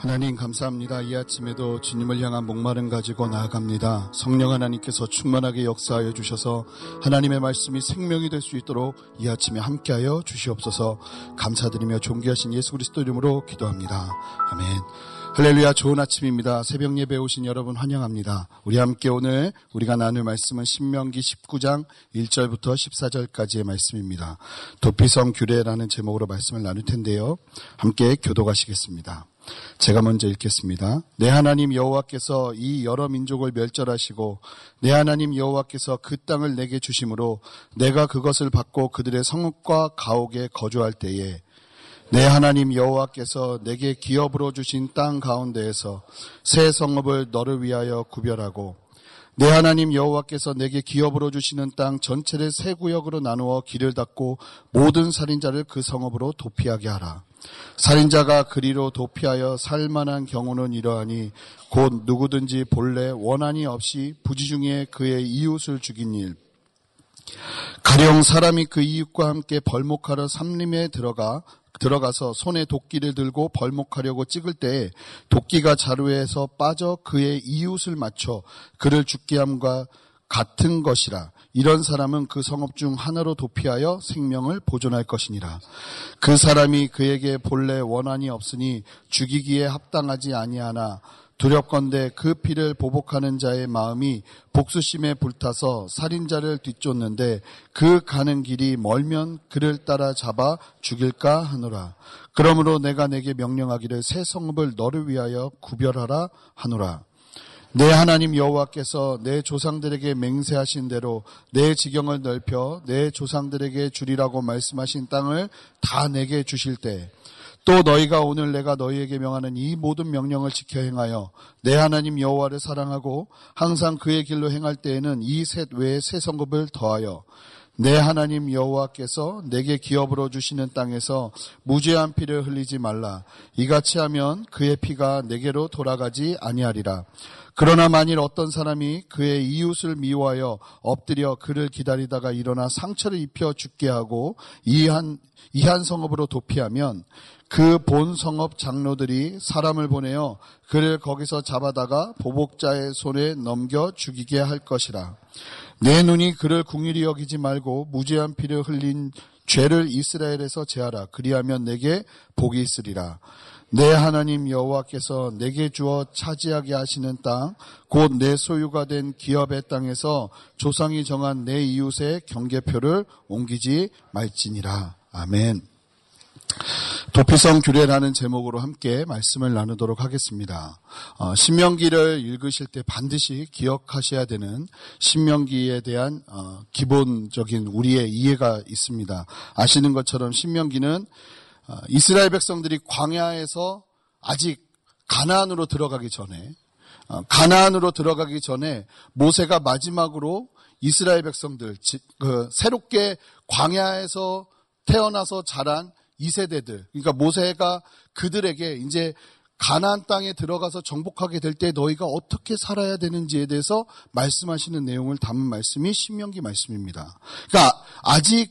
하나님 감사합니다. 이 아침에도 주님을 향한 목마름 가지고 나아갑니다. 성령 하나님께서 충만하게 역사하여 주셔서 하나님의 말씀이 생명이 될 수 있도록 이 아침에 함께하여 주시옵소서 감사드리며 존귀하신 예수 그리스도 이름으로 기도합니다. 아멘. 할렐루야 좋은 아침입니다. 새벽 예배 오신 여러분 환영합니다. 우리 함께 오늘 우리가 나눌 말씀은 신명기 19장 1절부터 14절까지의 말씀입니다. 도피성 규례라는 제목으로 말씀을 나눌 텐데요. 함께 교도가시겠습니다. 제가 먼저 읽겠습니다. 내 하나님 여호와께서 이 여러 민족을 멸절하시고 내 하나님 여호와께서 그 땅을 내게 주심으로 내가 그것을 받고 그들의 성읍과 가옥에 거주할 때에 내 하나님 여호와께서 내게 기업으로 주신 땅 가운데에서 새 성읍을 너를 위하여 구별하고 내 하나님 여호와께서 내게 기업으로 주시는 땅 전체를 세 구역으로 나누어 길을 닫고 모든 살인자를 그 성읍으로 도피하게 하라. 살인자가 그리로 도피하여 살만한 경우는 이러하니 곧 누구든지 본래 원한이 없이 부지 중에 그의 이웃을 죽인 일. 가령 사람이 그 이웃과 함께 벌목하러 삼림에 들어가 들어가서 손에 도끼를 들고 벌목하려고 찍을 때 도끼가 자루에서 빠져 그의 이웃을 맞춰 그를 죽게 함과 같은 것이라 이런 사람은 그 성읍 중 하나로 도피하여 생명을 보존할 것이니라. 그 사람이 그에게 본래 원한이 없으니 죽이기에 합당하지 아니하나 두렵건대 그 피를 보복하는 자의 마음이 복수심에 불타서 살인자를 뒤쫓는데 그 가는 길이 멀면 그를 따라 잡아 죽일까 하노라. 그러므로 내가 내게 명령하기를 새 성읍을 너를 위하여 구별하라 하노라. 내 하나님 여호와께서 내 조상들에게 맹세하신 대로 내 지경을 넓혀 내 조상들에게 주리라고 말씀하신 땅을 다 내게 주실 때 또 너희가 오늘 내가 너희에게 명하는 이 모든 명령을 지켜 행하여 내 하나님 여호와를 사랑하고 항상 그의 길로 행할 때에는 이 셋 외에 새 성급을 더하여 내 하나님 여호와께서 내게 기업으로 주시는 땅에서 무죄한 피를 흘리지 말라. 이같이 하면 그의 피가 내게로 돌아가지 아니하리라. 그러나 만일 어떤 사람이 그의 이웃을 미워하여 엎드려 그를 기다리다가 일어나 상처를 입혀 죽게 하고 이한 이한 성읍으로 도피하면 그 본 성읍 장로들이 사람을 보내어 그를 거기서 잡아다가 보복자의 손에 넘겨 죽이게 할 것이라. 내 눈이 그를 궁일이 여기지 말고 무죄한 피를 흘린 죄를 이스라엘에서 제하라. 그리하면 내게 복이 있으리라. 내 하나님 여호와께서 내게 주어 차지하게 하시는 땅, 곧 내 소유가 된 기업의 땅에서 조상이 정한 내 이웃의 경계표를 옮기지 말지니라. 아멘. 도피성 규례라는 제목으로 함께 말씀을 나누도록 하겠습니다. 어, 신명기를 읽으실 때 반드시 기억하셔야 되는 신명기에 대한 어, 기본적인 우리의 이해가 있습니다. 아시는 것처럼 신명기는 어, 이스라엘 백성들이 광야에서 아직 가나안으로 들어가기 전에 어, 가나안으로 들어가기 전에 모세가 마지막으로 이스라엘 백성들 그 새롭게 광야에서 태어나서 자란 2세대들 그러니까 모세가 그들에게 이제 가나안 땅에 들어가서 정복하게 될 때 너희가 어떻게 살아야 되는지에 대해서 말씀하시는 내용을 담은 말씀이 신명기 말씀입니다. 그러니까 아직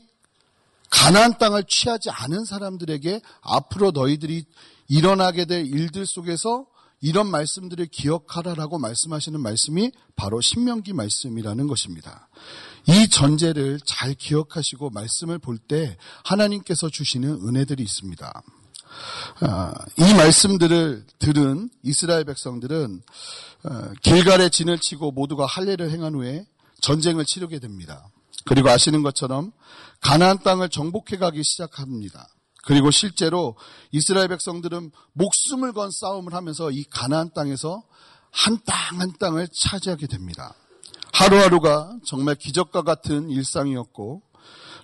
가나안 땅을 취하지 않은 사람들에게 앞으로 너희들이 일어나게 될 일들 속에서 이런 말씀들을 기억하라라고 말씀하시는 말씀이 바로 신명기 말씀이라는 것입니다. 이 전제를 잘 기억하시고 말씀을 볼 때 하나님께서 주시는 은혜들이 있습니다. 아, 이 말씀들을 들은 이스라엘 백성들은 어, 길갈에 진을 치고 모두가 할례를 행한 후에 전쟁을 치르게 됩니다. 그리고 아시는 것처럼 가나안 땅을 정복해 가기 시작합니다. 그리고 실제로 이스라엘 백성들은 목숨을 건 싸움을 하면서 이 가나안 땅에서 한 땅한 땅을 차지하게 됩니다. 하루하루가 정말 기적과 같은 일상이었고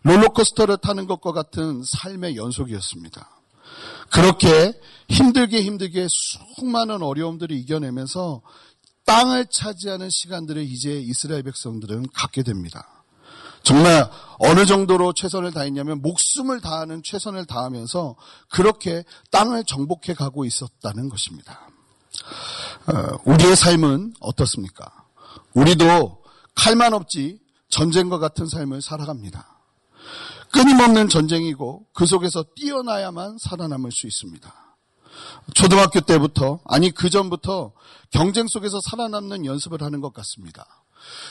롤러코스터를 타는 것과 같은 삶의 연속이었습니다. 그렇게 힘들게 힘들게 수많은 어려움들을 이겨내면서 땅을 차지하는 시간들을 이제 이스라엘 백성들은 갖게 됩니다. 정말 어느 정도로 최선을 다했냐면 목숨을 다하는 최선을 다하면서 그렇게 땅을 정복해 가고 있었다는 것입니다. 어, 우리의 삶은 어떻습니까? 우리도 칼만 없지 전쟁과 같은 삶을 살아갑니다. 끊임없는 전쟁이고 그 속에서 뛰어나야만 살아남을 수 있습니다. 초등학교 때부터, 아니 그 전부터 경쟁 속에서 살아남는 연습을 하는 것 같습니다.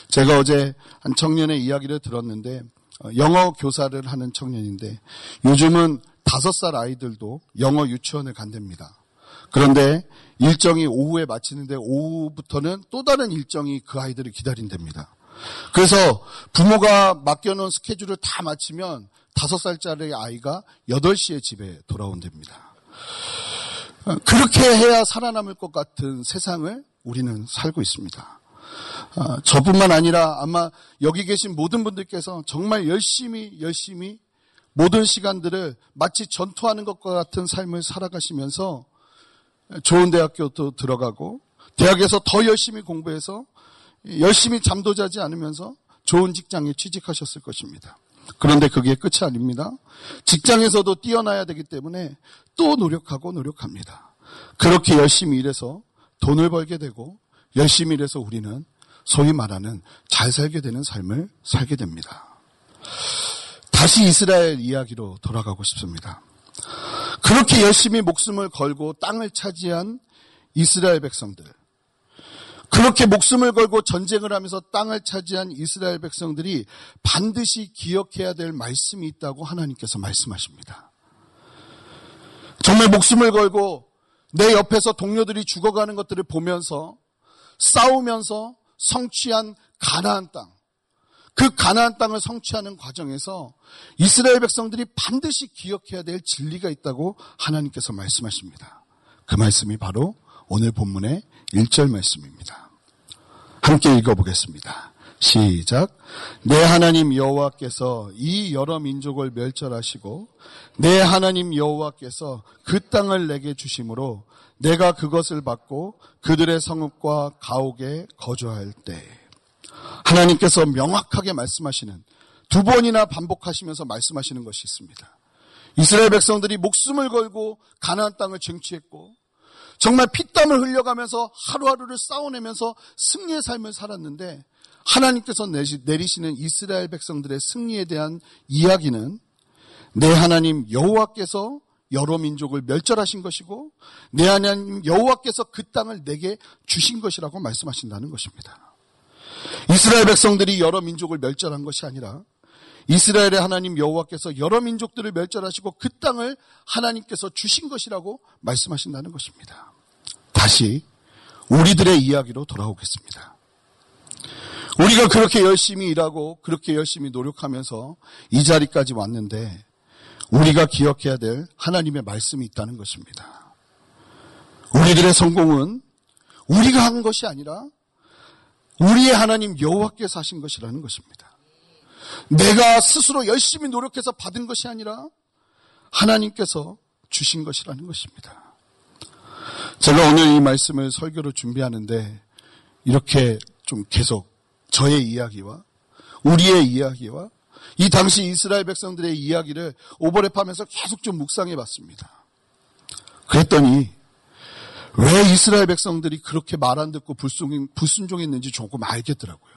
제가 어제 한 청년의 이야기를 들었는데, 어, 영어 교사를 하는 청년인데, 요즘은 다섯 살 아이들도 영어 유치원을 간답니다. 그런데 일정이 오후에 마치는데 오후부터는 또 다른 일정이 그 아이들을 기다린답니다. 그래서 부모가 맡겨놓은 스케줄을 다 마치면 다섯 살짜리 아이가 8시에 집에 돌아온답니다. 그렇게 해야 살아남을 것 같은 세상을 우리는 살고 있습니다. 아, 저뿐만 아니라 아마 여기 계신 모든 분들께서 정말 열심히 열심히 모든 시간들을 마치 전투하는 것과 같은 삶을 살아가시면서 좋은 대학교도 들어가고 대학에서 더 열심히 공부해서 열심히 잠도 자지 않으면서 좋은 직장에 취직하셨을 것입니다. 그런데 그게 끝이 아닙니다. 직장에서도 뛰어나야 되기 때문에 또 노력하고 노력합니다. 그렇게 열심히 일해서 돈을 벌게 되고 열심히 일해서 우리는 소위 말하는 잘 살게 되는 삶을 살게 됩니다. 다시 이스라엘 이야기로 돌아가고 싶습니다. 그렇게 열심히 목숨을 걸고 땅을 차지한 이스라엘 백성들. 그렇게 목숨을 걸고 전쟁을 하면서 땅을 차지한 이스라엘 백성들이 반드시 기억해야 될 말씀이 있다고 하나님께서 말씀하십니다. 정말 목숨을 걸고 내 옆에서 동료들이 죽어가는 것들을 보면서 싸우면서 성취한 가나안 땅. 그 가나안 땅을 성취하는 과정에서 이스라엘 백성들이 반드시 기억해야 될 진리가 있다고 하나님께서 말씀하십니다. 그 말씀이 바로 오늘 본문의 1절 말씀입니다. 함께 읽어보겠습니다. 시작. 내 하나님 여호와께서 이 여러 민족을 멸절하시고 내 하나님 여호와께서 그 땅을 내게 주심으로 내가 그것을 받고 그들의 성읍과 가옥에 거주할 때 하나님께서 명확하게 말씀하시는 두 번이나 반복하시면서 말씀하시는 것이 있습니다. 이스라엘 백성들이 목숨을 걸고 가나안 땅을 쟁취했고 정말 피땀을 흘려가면서 하루하루를 싸워내면서 승리의 삶을 살았는데 하나님께서 내리시는 이스라엘 백성들의 승리에 대한 이야기는 내 하나님 여호와께서 여러 민족을 멸절하신 것이고 내 하나님 여호와께서 그 땅을 내게 주신 것이라고 말씀하신다는 것입니다. 이스라엘 백성들이 여러 민족을 멸절한 것이 아니라 이스라엘의 하나님 여호와께서 여러 민족들을 멸절하시고 그 땅을 하나님께서 주신 것이라고 말씀하신다는 것입니다. 다시 우리들의 이야기로 돌아오겠습니다. 우리가 그렇게 열심히 일하고 그렇게 열심히 노력하면서 이 자리까지 왔는데 우리가 기억해야 될 하나님의 말씀이 있다는 것입니다. 우리들의 성공은 우리가 한 것이 아니라 우리의 하나님 여호와께서 하신 것이라는 것입니다. 내가 스스로 열심히 노력해서 받은 것이 아니라 하나님께서 주신 것이라는 것입니다. 제가 오늘 이 말씀을 설교로 준비하는데 이렇게 좀 계속 저의 이야기와 우리의 이야기와 이 당시 이스라엘 백성들의 이야기를 오버랩하면서 계속 좀 묵상해 봤습니다. 그랬더니 왜 이스라엘 백성들이 그렇게 말 안 듣고 불순종했는지 조금 알겠더라고요.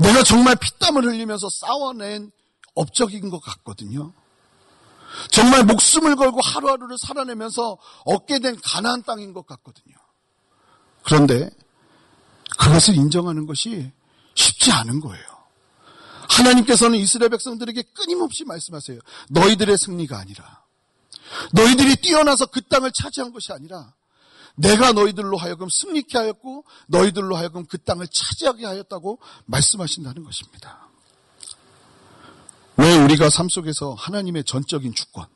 내가 정말 피땀을 흘리면서 싸워낸 업적인 것 같거든요. 정말 목숨을 걸고 하루하루를 살아내면서 얻게 된 가나안 땅인 것 같거든요. 그런데 그것을 인정하는 것이 쉽지 않은 거예요. 하나님께서는 이스라엘 백성들에게 끊임없이 말씀하세요. 너희들의 승리가 아니라 너희들이 뛰어나서 그 땅을 차지한 것이 아니라 내가 너희들로 하여금 승리케 하였고 너희들로 하여금 그 땅을 차지하게 하였다고 말씀하신다는 것입니다. 왜 우리가 삶 속에서 하나님의 전적인 주권,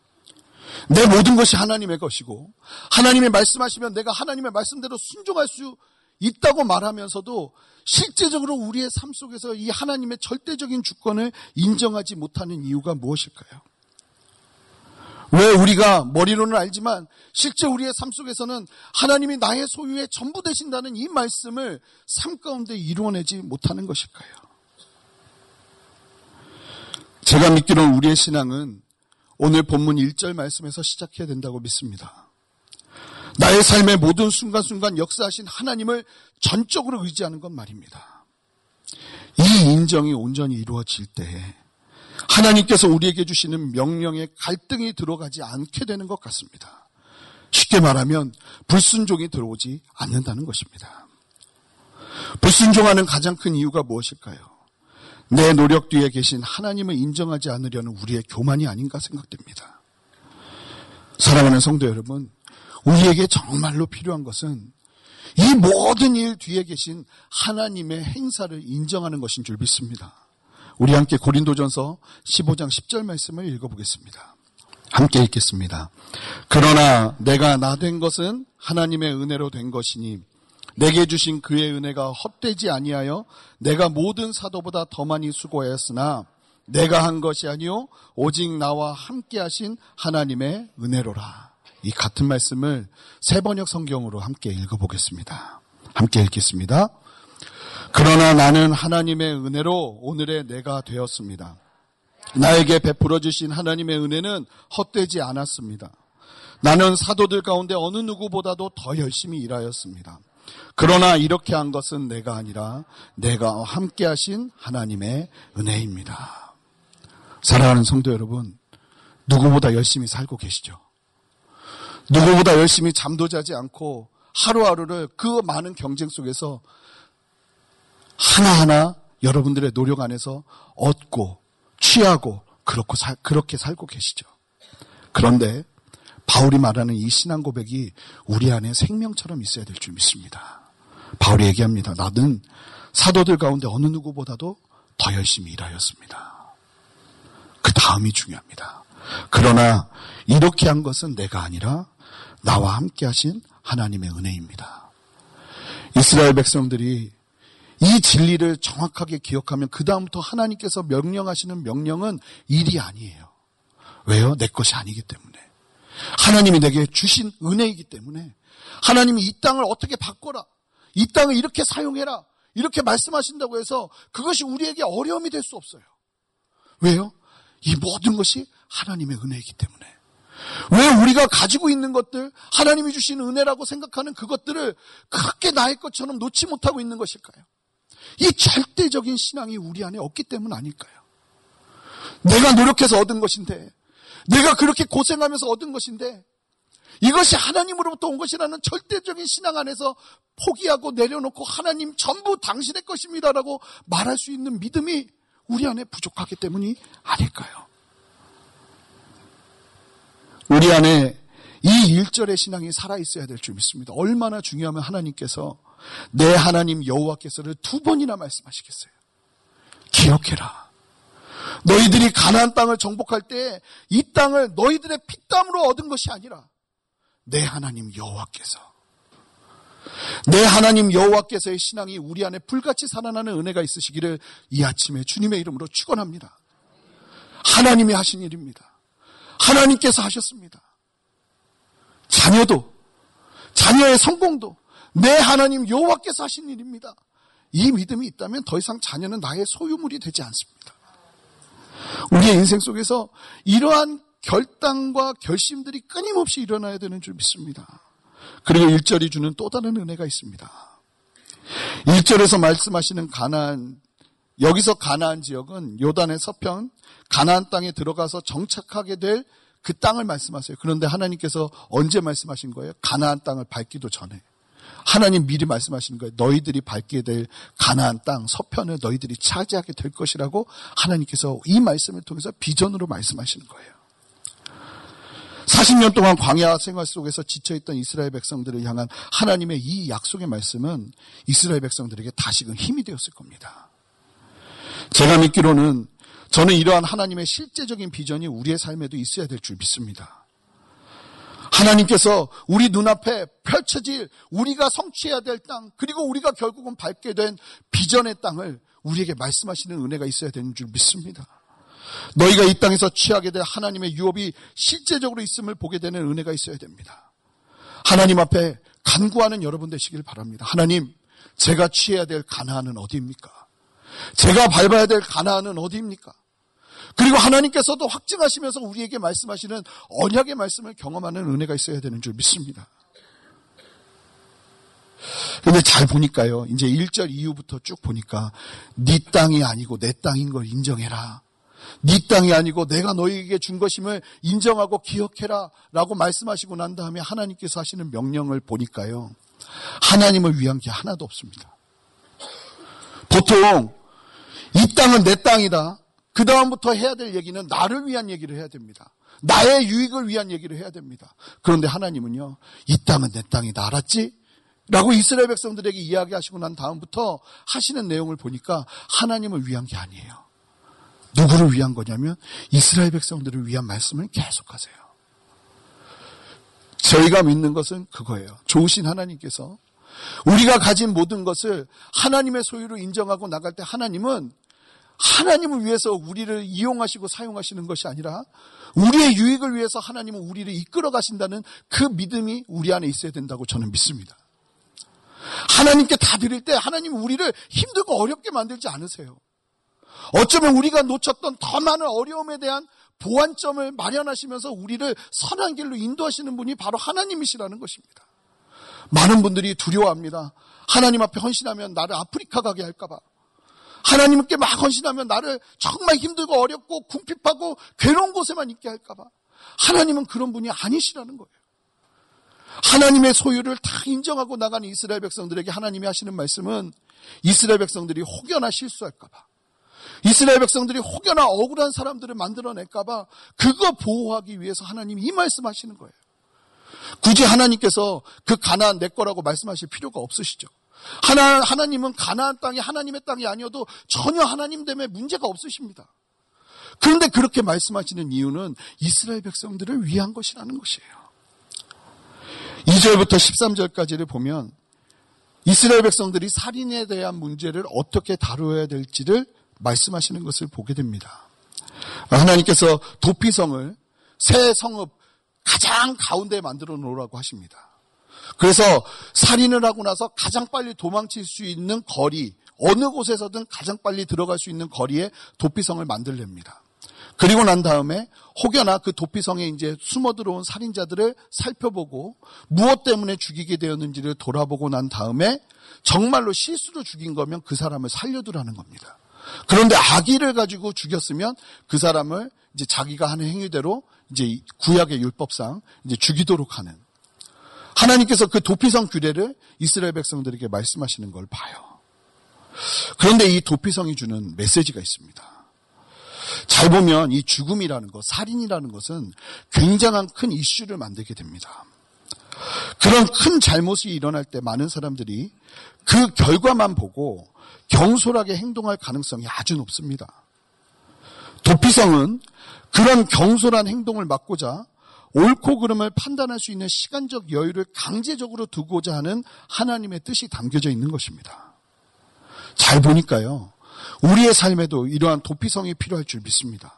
내 모든 것이 하나님의 것이고 하나님의 말씀하시면 내가 하나님의 말씀대로 순종할 수 있다고 말하면서도 실제적으로 우리의 삶 속에서 이 하나님의 절대적인 주권을 인정하지 못하는 이유가 무엇일까요? 왜 우리가 머리로는 알지만 실제 우리의 삶 속에서는 하나님이 나의 소유의 전부 되신다는 이 말씀을 삶 가운데 이루어내지 못하는 것일까요? 제가 믿기로는 우리의 신앙은 오늘 본문 1절 말씀에서 시작해야 된다고 믿습니다. 나의 삶의 모든 순간순간 역사하신 하나님을 전적으로 의지하는 것 말입니다. 이 인정이 온전히 이루어질 때 하나님께서 우리에게 주시는 명령에 갈등이 들어가지 않게 되는 것 같습니다. 쉽게 말하면 불순종이 들어오지 않는다는 것입니다. 불순종하는 가장 큰 이유가 무엇일까요? 내 노력 뒤에 계신 하나님을 인정하지 않으려는 우리의 교만이 아닌가 생각됩니다. 사랑하는 성도 여러분, 우리에게 정말로 필요한 것은 이 모든 일 뒤에 계신 하나님의 행사를 인정하는 것인 줄 믿습니다. 우리 함께 고린도전서 15장 10절 말씀을 읽어보겠습니다. 함께 읽겠습니다. 그러나 내가 나 된 것은 하나님의 은혜로 된 것이니 내게 주신 그의 은혜가 헛되지 아니하여 내가 모든 사도보다 더 많이 수고하였으나 내가 한 것이 아니요 오직 나와 함께 하신 하나님의 은혜로라. 이 같은 말씀을 세 번역 성경으로 함께 읽어보겠습니다. 함께 읽겠습니다. 그러나 나는 하나님의 은혜로 오늘의 내가 되었습니다. 나에게 베풀어 주신 하나님의 은혜는 헛되지 않았습니다. 나는 사도들 가운데 어느 누구보다도 더 열심히 일하였습니다. 그러나 이렇게 한 것은 내가 아니라 내가 함께 하신 하나님의 은혜입니다. 사랑하는 성도 여러분, 누구보다 열심히 살고 계시죠? 누구보다 열심히 잠도 자지 않고 하루하루를 그 많은 경쟁 속에서 하나하나 여러분들의 노력 안에서 얻고 취하고 그렇고 살, 그렇게 살고 계시죠. 그런데 바울이 말하는 이 신앙 고백이 우리 안에 생명처럼 있어야 될 줄 믿습니다. 바울이 얘기합니다. 나는 사도들 가운데 어느 누구보다도 더 열심히 일하였습니다. 그 다음이 중요합니다. 그러나 이렇게 한 것은 내가 아니라 나와 함께 하신 하나님의 은혜입니다. 이스라엘 백성들이 이 진리를 정확하게 기억하면 그다음부터 하나님께서 명령하시는 명령은 일이 아니에요. 왜요? 내 것이 아니기 때문에. 하나님이 내게 주신 은혜이기 때문에 하나님이 이 땅을 어떻게 바꿔라. 이 땅을 이렇게 사용해라. 이렇게 말씀하신다고 해서 그것이 우리에게 어려움이 될 수 없어요. 왜요? 이 모든 것이 하나님의 은혜이기 때문에. 왜 우리가 가지고 있는 것들, 하나님이 주신 은혜라고 생각하는 그것들을 그렇게 나의 것처럼 놓지 못하고 있는 것일까요? 이 절대적인 신앙이 우리 안에 없기 때문 아닐까요? 내가 노력해서 얻은 것인데, 내가 그렇게 고생하면서 얻은 것인데, 이것이 하나님으로부터 온 것이라는 절대적인 신앙 안에서 포기하고 내려놓고 하나님 전부 당신의 것입니다라고 말할 수 있는 믿음이 우리 안에 부족하기 때문이 아닐까요? 우리 안에 이 일절의 신앙이 살아있어야 될 줄 믿습니다. 얼마나 중요하면 하나님께서 내 하나님 여호와께서를 두 번이나 말씀하시겠어요. 기억해라. 너희들이 가나안 땅을 정복할 때 이 땅을 너희들의 피땀으로 얻은 것이 아니라 내 하나님 여호와께서 내 하나님 여호와께서의 신앙이 우리 안에 불같이 살아나는 은혜가 있으시기를 이 아침에 주님의 이름으로 축원합니다. 하나님이 하신 일입니다. 하나님께서 하셨습니다. 자녀도 자녀의 성공도 내 하나님 여호와께서 하신 일입니다. 이 믿음이 있다면 더 이상 자녀는 나의 소유물이 되지 않습니다. 우리의 인생 속에서 이러한 결단과 결심들이 끊임없이 일어나야 되는 줄 믿습니다. 그리고 1절이 주는 또 다른 은혜가 있습니다. 1절에서 말씀하시는 가나안 여기서 가나안 지역은 요단의 서편 가나안 땅에 들어가서 정착하게 될 그 땅을 말씀하세요. 그런데 하나님께서 언제 말씀하신 거예요? 가나안 땅을 밟기도 전에. 하나님 미리 말씀하시는 거예요. 너희들이 밟게 될 가나안 땅 서편을 너희들이 차지하게 될 것이라고 하나님께서 이 말씀을 통해서 비전으로 말씀하시는 거예요. 40년 동안 광야 생활 속에서 지쳐있던 이스라엘 백성들을 향한 하나님의 이 약속의 말씀은 이스라엘 백성들에게 다시금 힘이 되었을 겁니다. 제가 믿기로는 저는 이러한 하나님의 실제적인 비전이 우리의 삶에도 있어야 될 줄 믿습니다. 하나님께서 우리 눈앞에 펼쳐질 우리가 성취해야 될 땅, 그리고 우리가 결국은 밟게 된 비전의 땅을 우리에게 말씀하시는 은혜가 있어야 되는 줄 믿습니다. 너희가 이 땅에서 취하게 될 하나님의 유업이 실제적으로 있음을 보게 되는 은혜가 있어야 됩니다. 하나님 앞에 간구하는 여러분 되시길 바랍니다. 하나님, 제가 취해야 될 가나안은 어디입니까? 제가 밟아야 될 가나안은 어디입니까? 그리고 하나님께서도 확증하시면서 우리에게 말씀하시는 언약의 말씀을 경험하는 은혜가 있어야 되는 줄 믿습니다. 근데 잘 보니까요. 이제 1절 이후부터 쭉 보니까 네 땅이 아니고 내 땅인 걸 인정해라. 네 땅이 아니고 내가 너희에게 준 것임을 인정하고 기억해라 라고 말씀하시고 난 다음에 하나님께서 하시는 명령을 보니까요. 하나님을 위한 게 하나도 없습니다. 보통 이 땅은 내 땅이다. 그 다음부터 해야 될 얘기는 나를 위한 얘기를 해야 됩니다. 나의 유익을 위한 얘기를 해야 됩니다. 그런데 하나님은요, 이 땅은 내 땅이다. 알았지? 라고 이스라엘 백성들에게 이야기하시고 난 다음부터 하시는 내용을 보니까 하나님을 위한 게 아니에요. 누구를 위한 거냐면 이스라엘 백성들을 위한 말씀을 계속하세요. 저희가 믿는 것은 그거예요. 좋으신 하나님께서 우리가 가진 모든 것을 하나님의 소유로 인정하고 나갈 때 하나님은 하나님을 위해서 우리를 이용하시고 사용하시는 것이 아니라 우리의 유익을 위해서 하나님은 우리를 이끌어 가신다는 그 믿음이 우리 안에 있어야 된다고 저는 믿습니다. 하나님께 다 드릴 때 하나님은 우리를 힘들고 어렵게 만들지 않으세요. 어쩌면 우리가 놓쳤던 더 많은 어려움에 대한 보완점을 마련하시면서 우리를 선한 길로 인도하시는 분이 바로 하나님이시라는 것입니다. 많은 분들이 두려워합니다. 하나님 앞에 헌신하면 나를 아프리카 가게 할까봐. 하나님께 막 헌신하면 나를 정말 힘들고 어렵고 궁핍하고 괴로운 곳에만 있게 할까봐. 하나님은 그런 분이 아니시라는 거예요. 하나님의 소유를 다 인정하고 나가는 이스라엘 백성들에게 하나님이 하시는 말씀은 이스라엘 백성들이 혹여나 실수할까봐. 이스라엘 백성들이 혹여나 억울한 사람들을 만들어낼까봐 그거 보호하기 위해서 하나님이 이 말씀 하시는 거예요. 굳이 하나님께서 그 가나안 내 거라고 말씀하실 필요가 없으시죠. 하나, 하나님은 가나안 땅이 하나님의 땅이 아니어도 전혀 하나님 때문에 문제가 없으십니다. 그런데 그렇게 말씀하시는 이유는 이스라엘 백성들을 위한 것이라는 것이에요. 2절부터 13절까지를 보면 이스라엘 백성들이 살인에 대한 문제를 어떻게 다루어야 될지를 말씀하시는 것을 보게 됩니다. 하나님께서 도피성을 새 성읍 가장 가운데 만들어 놓으라고 하십니다. 그래서 살인을 하고 나서 가장 빨리 도망칠 수 있는 거리, 어느 곳에서든 가장 빨리 들어갈 수 있는 거리에 도피성을 만들렵니다. 그리고 난 다음에 혹여나 그 도피성에 이제 숨어 들어온 살인자들을 살펴보고 무엇 때문에 죽이게 되었는지를 돌아보고 난 다음에 정말로 실수로 죽인 거면 그 사람을 살려두라는 겁니다. 그런데 아기를 가지고 죽였으면 그 사람을 이제 자기가 하는 행위대로 이제 구약의 율법상 이제 죽이도록 하는 하나님께서 그 도피성 규례를 이스라엘 백성들에게 말씀하시는 걸 봐요. 그런데 이 도피성이 주는 메시지가 있습니다. 잘 보면 이 죽음이라는 것, 살인이라는 것은 굉장한 큰 이슈를 만들게 됩니다. 그런 큰 잘못이 일어날 때 많은 사람들이 그 결과만 보고 경솔하게 행동할 가능성이 아주 높습니다. 도피성은 그런 경솔한 행동을 막고자 옳고 그름을 판단할 수 있는 시간적 여유를 강제적으로 두고자 하는 하나님의 뜻이 담겨져 있는 것입니다. 잘 보니까요. 우리의 삶에도 이러한 도피성이 필요할 줄 믿습니다.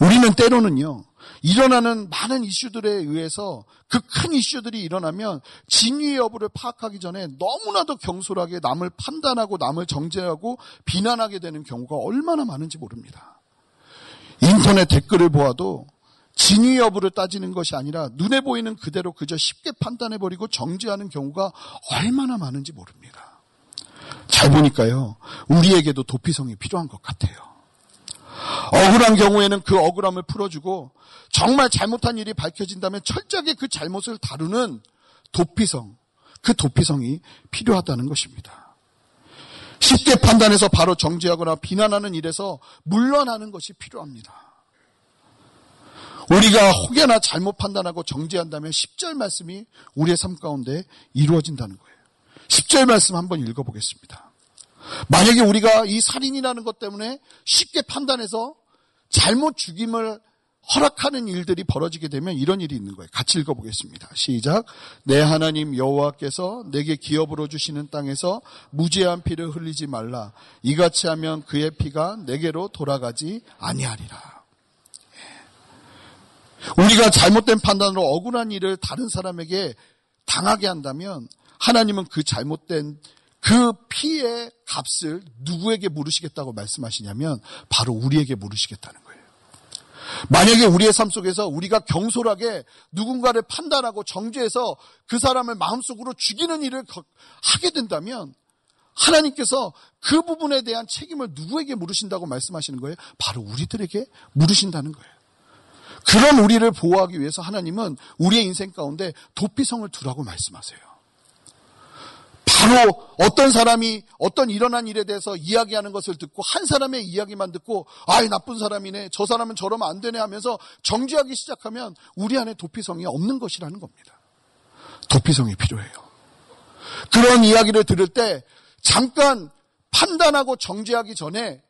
우리는 때로는요, 일어나는 많은 이슈들에 의해서 그 큰 이슈들이 일어나면 진위 여부를 파악하기 전에 너무나도 경솔하게 남을 판단하고 남을 정죄하고 비난하게 되는 경우가 얼마나 많은지 모릅니다. 인터넷 댓글을 보아도 진위 여부를 따지는 것이 아니라 눈에 보이는 그대로 그저 쉽게 판단해버리고 정죄하는 경우가 얼마나 많은지 모릅니다. 잘 보니까요, 우리에게도 도피성이 필요한 것 같아요. 억울한 경우에는 그 억울함을 풀어주고 정말 잘못한 일이 밝혀진다면 철저하게 그 잘못을 다루는 도피성, 그 도피성이 필요하다는 것입니다. 쉽게 판단해서 바로 정죄하거나 비난하는 일에서 물러나는 것이 필요합니다. 우리가 혹여나 잘못 판단하고 정죄한다면 10절 말씀이 우리의 삶 가운데 이루어진다는 거예요. 10절 말씀 한번 읽어보겠습니다. 만약에 우리가 이 살인이라는 것 때문에 쉽게 판단해서 잘못 죽임을 허락하는 일들이 벌어지게 되면 이런 일이 있는 거예요. 같이 읽어보겠습니다. 시작. 내 하나님 여호와께서 내게 기업으로 주시는 땅에서 무죄한 피를 흘리지 말라. 이같이 하면 그의 피가 내게로 돌아가지 아니하리라. 예. 우리가 잘못된 판단으로 억울한 일을 다른 사람에게 당하게 한다면 하나님은 그 잘못된 그 피의 값을 누구에게 물으시겠다고 말씀하시냐면 바로 우리에게 물으시겠다는 거예요. 만약에 우리의 삶 속에서 우리가 경솔하게 누군가를 판단하고 정죄해서 그 사람을 마음속으로 죽이는 일을 하게 된다면 하나님께서 그 부분에 대한 책임을 누구에게 물으신다고 말씀하시는 거예요? 바로 우리들에게 물으신다는 거예요. 그런 우리를 보호하기 위해서 하나님은 우리의 인생 가운데 도피성을 두라고 말씀하세요. 바로 어떤 사람이 어떤 일어난 일에 대해서 이야기하는 것을 듣고 한 사람의 이야기만 듣고 아이 나쁜 사람이네 저 사람은 저러면 안 되네 하면서 정지하기 시작하면 우리 안에 도피성이 없는 것이라는 겁니다. 도피성이 필요해요. 그런 이야기를 들을 때 잠깐 판단하고 정지하기 전에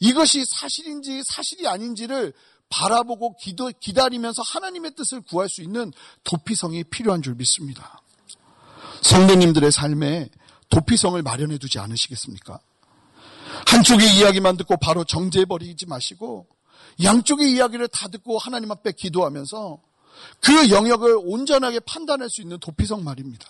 이것이 사실인지 사실이 아닌지를 바라보고 기도, 기다리면서 하나님의 뜻을 구할 수 있는 도피성이 필요한 줄 믿습니다. 성도님들의 삶에 도피성을 마련해 두지 않으시겠습니까? 한쪽의 이야기만 듣고 바로 정죄해버리지 마시고 양쪽의 이야기를 다 듣고 하나님 앞에 기도하면서 그 영역을 온전하게 판단할 수 있는 도피성 말입니다.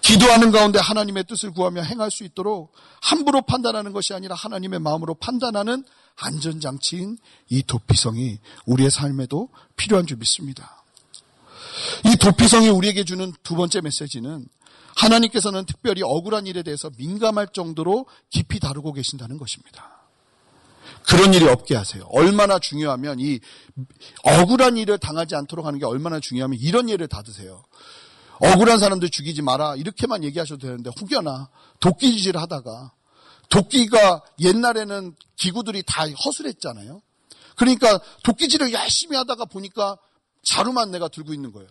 기도하는 가운데 하나님의 뜻을 구하며 행할 수 있도록 함부로 판단하는 것이 아니라 하나님의 마음으로 판단하는 안전장치인 이 도피성이 우리의 삶에도 필요한 줄 믿습니다. 이 도피성이 우리에게 주는 두 번째 메시지는 하나님께서는 특별히 억울한 일에 대해서 민감할 정도로 깊이 다루고 계신다는 것입니다. 그런 일이 없게 하세요. 얼마나 중요하면 이 억울한 일을 당하지 않도록 하는 게 얼마나 중요하면 이런 예를 다 드세요. 억울한 사람들 죽이지 마라 이렇게만 얘기하셔도 되는데 혹여나 도끼질을 하다가 도끼가 옛날에는 기구들이 다 허술했잖아요. 그러니까 도끼질을 열심히 하다가 보니까 자루만 내가 들고 있는 거예요.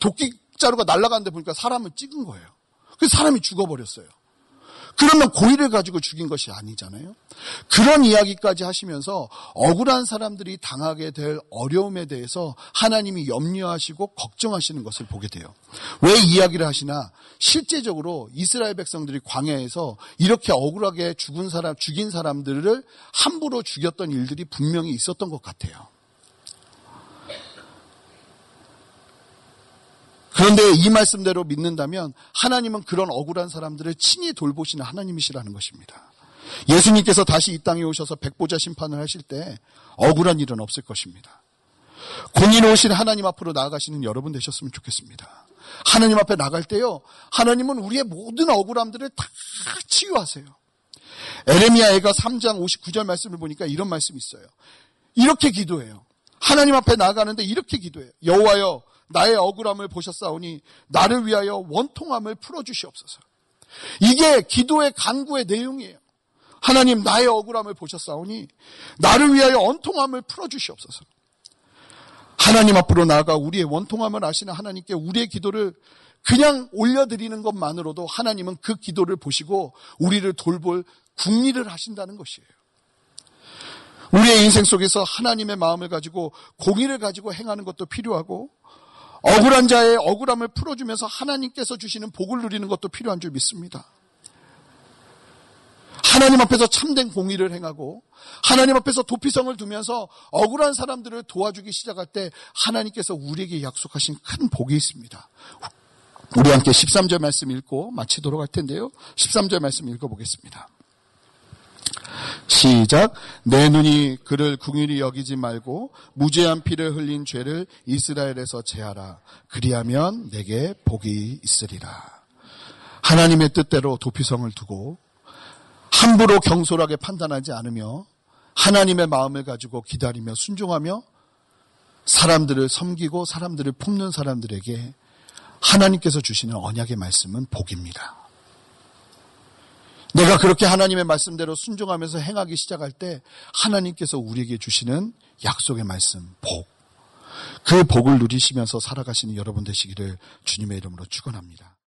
도끼 자루가 날아가는데 보니까 사람을 찍은 거예요. 그 사람이 죽어버렸어요. 그러면 고의를 가지고 죽인 것이 아니잖아요. 그런 이야기까지 하시면서 억울한 사람들이 당하게 될 어려움에 대해서 하나님이 염려하시고 걱정하시는 것을 보게 돼요. 왜 이야기를 하시나 실제적으로 이스라엘 백성들이 광야에서 이렇게 억울하게 죽은 사람, 죽인 사람들을 함부로 죽였던 일들이 분명히 있었던 것 같아요. 그런데 이 말씀대로 믿는다면 하나님은 그런 억울한 사람들을 친히 돌보시는 하나님이시라는 것입니다. 예수님께서 다시 이 땅에 오셔서 백보자 심판을 하실 때 억울한 일은 없을 것입니다. 공의로우신 하나님 앞으로 나아가시는 여러분 되셨으면 좋겠습니다. 하나님 앞에 나갈 때요, 하나님은 우리의 모든 억울함들을 다 치유하세요. 에레미야 애가 3장 59절 말씀을 보니까 이런 말씀이 있어요. 이렇게 기도해요. 하나님 앞에 나가는데 이렇게 기도해요. 여호와여 나의 억울함을 보셨사오니 나를 위하여 원통함을 풀어주시옵소서. 이게 기도의 간구의 내용이에요. 하나님 나의 억울함을 보셨사오니 나를 위하여 원통함을 풀어주시옵소서. 하나님 앞으로 나아가 우리의 원통함을 아시는 하나님께 우리의 기도를 그냥 올려드리는 것만으로도 하나님은 그 기도를 보시고 우리를 돌볼 국리를 하신다는 것이에요. 우리의 인생 속에서 하나님의 마음을 가지고 공의를 가지고 행하는 것도 필요하고 억울한 자의 억울함을 풀어주면서 하나님께서 주시는 복을 누리는 것도 필요한 줄 믿습니다. 하나님 앞에서 참된 공의를 행하고 하나님 앞에서 도피성을 두면서 억울한 사람들을 도와주기 시작할 때 하나님께서 우리에게 약속하신 큰 복이 있습니다. 우리 함께 13절 말씀 읽고 마치도록 할 텐데요. 13절 말씀 읽어보겠습니다. 시작. 내 눈이 그를 궁일이 여기지 말고 무죄한 피를 흘린 죄를 이스라엘에서 제하라. 그리하면 내게 복이 있으리라. 하나님의 뜻대로 도피성을 두고 함부로 경솔하게 판단하지 않으며 하나님의 마음을 가지고 기다리며 순종하며 사람들을 섬기고 사람들을 품는 사람들에게 하나님께서 주시는 언약의 말씀은 복입니다. 내가 그렇게 하나님의 말씀대로 순종하면서 행하기 시작할 때 하나님께서 우리에게 주시는 약속의 말씀, 복. 그 복을 누리시면서 살아가시는 여러분 되시기를 주님의 이름으로 축원합니다.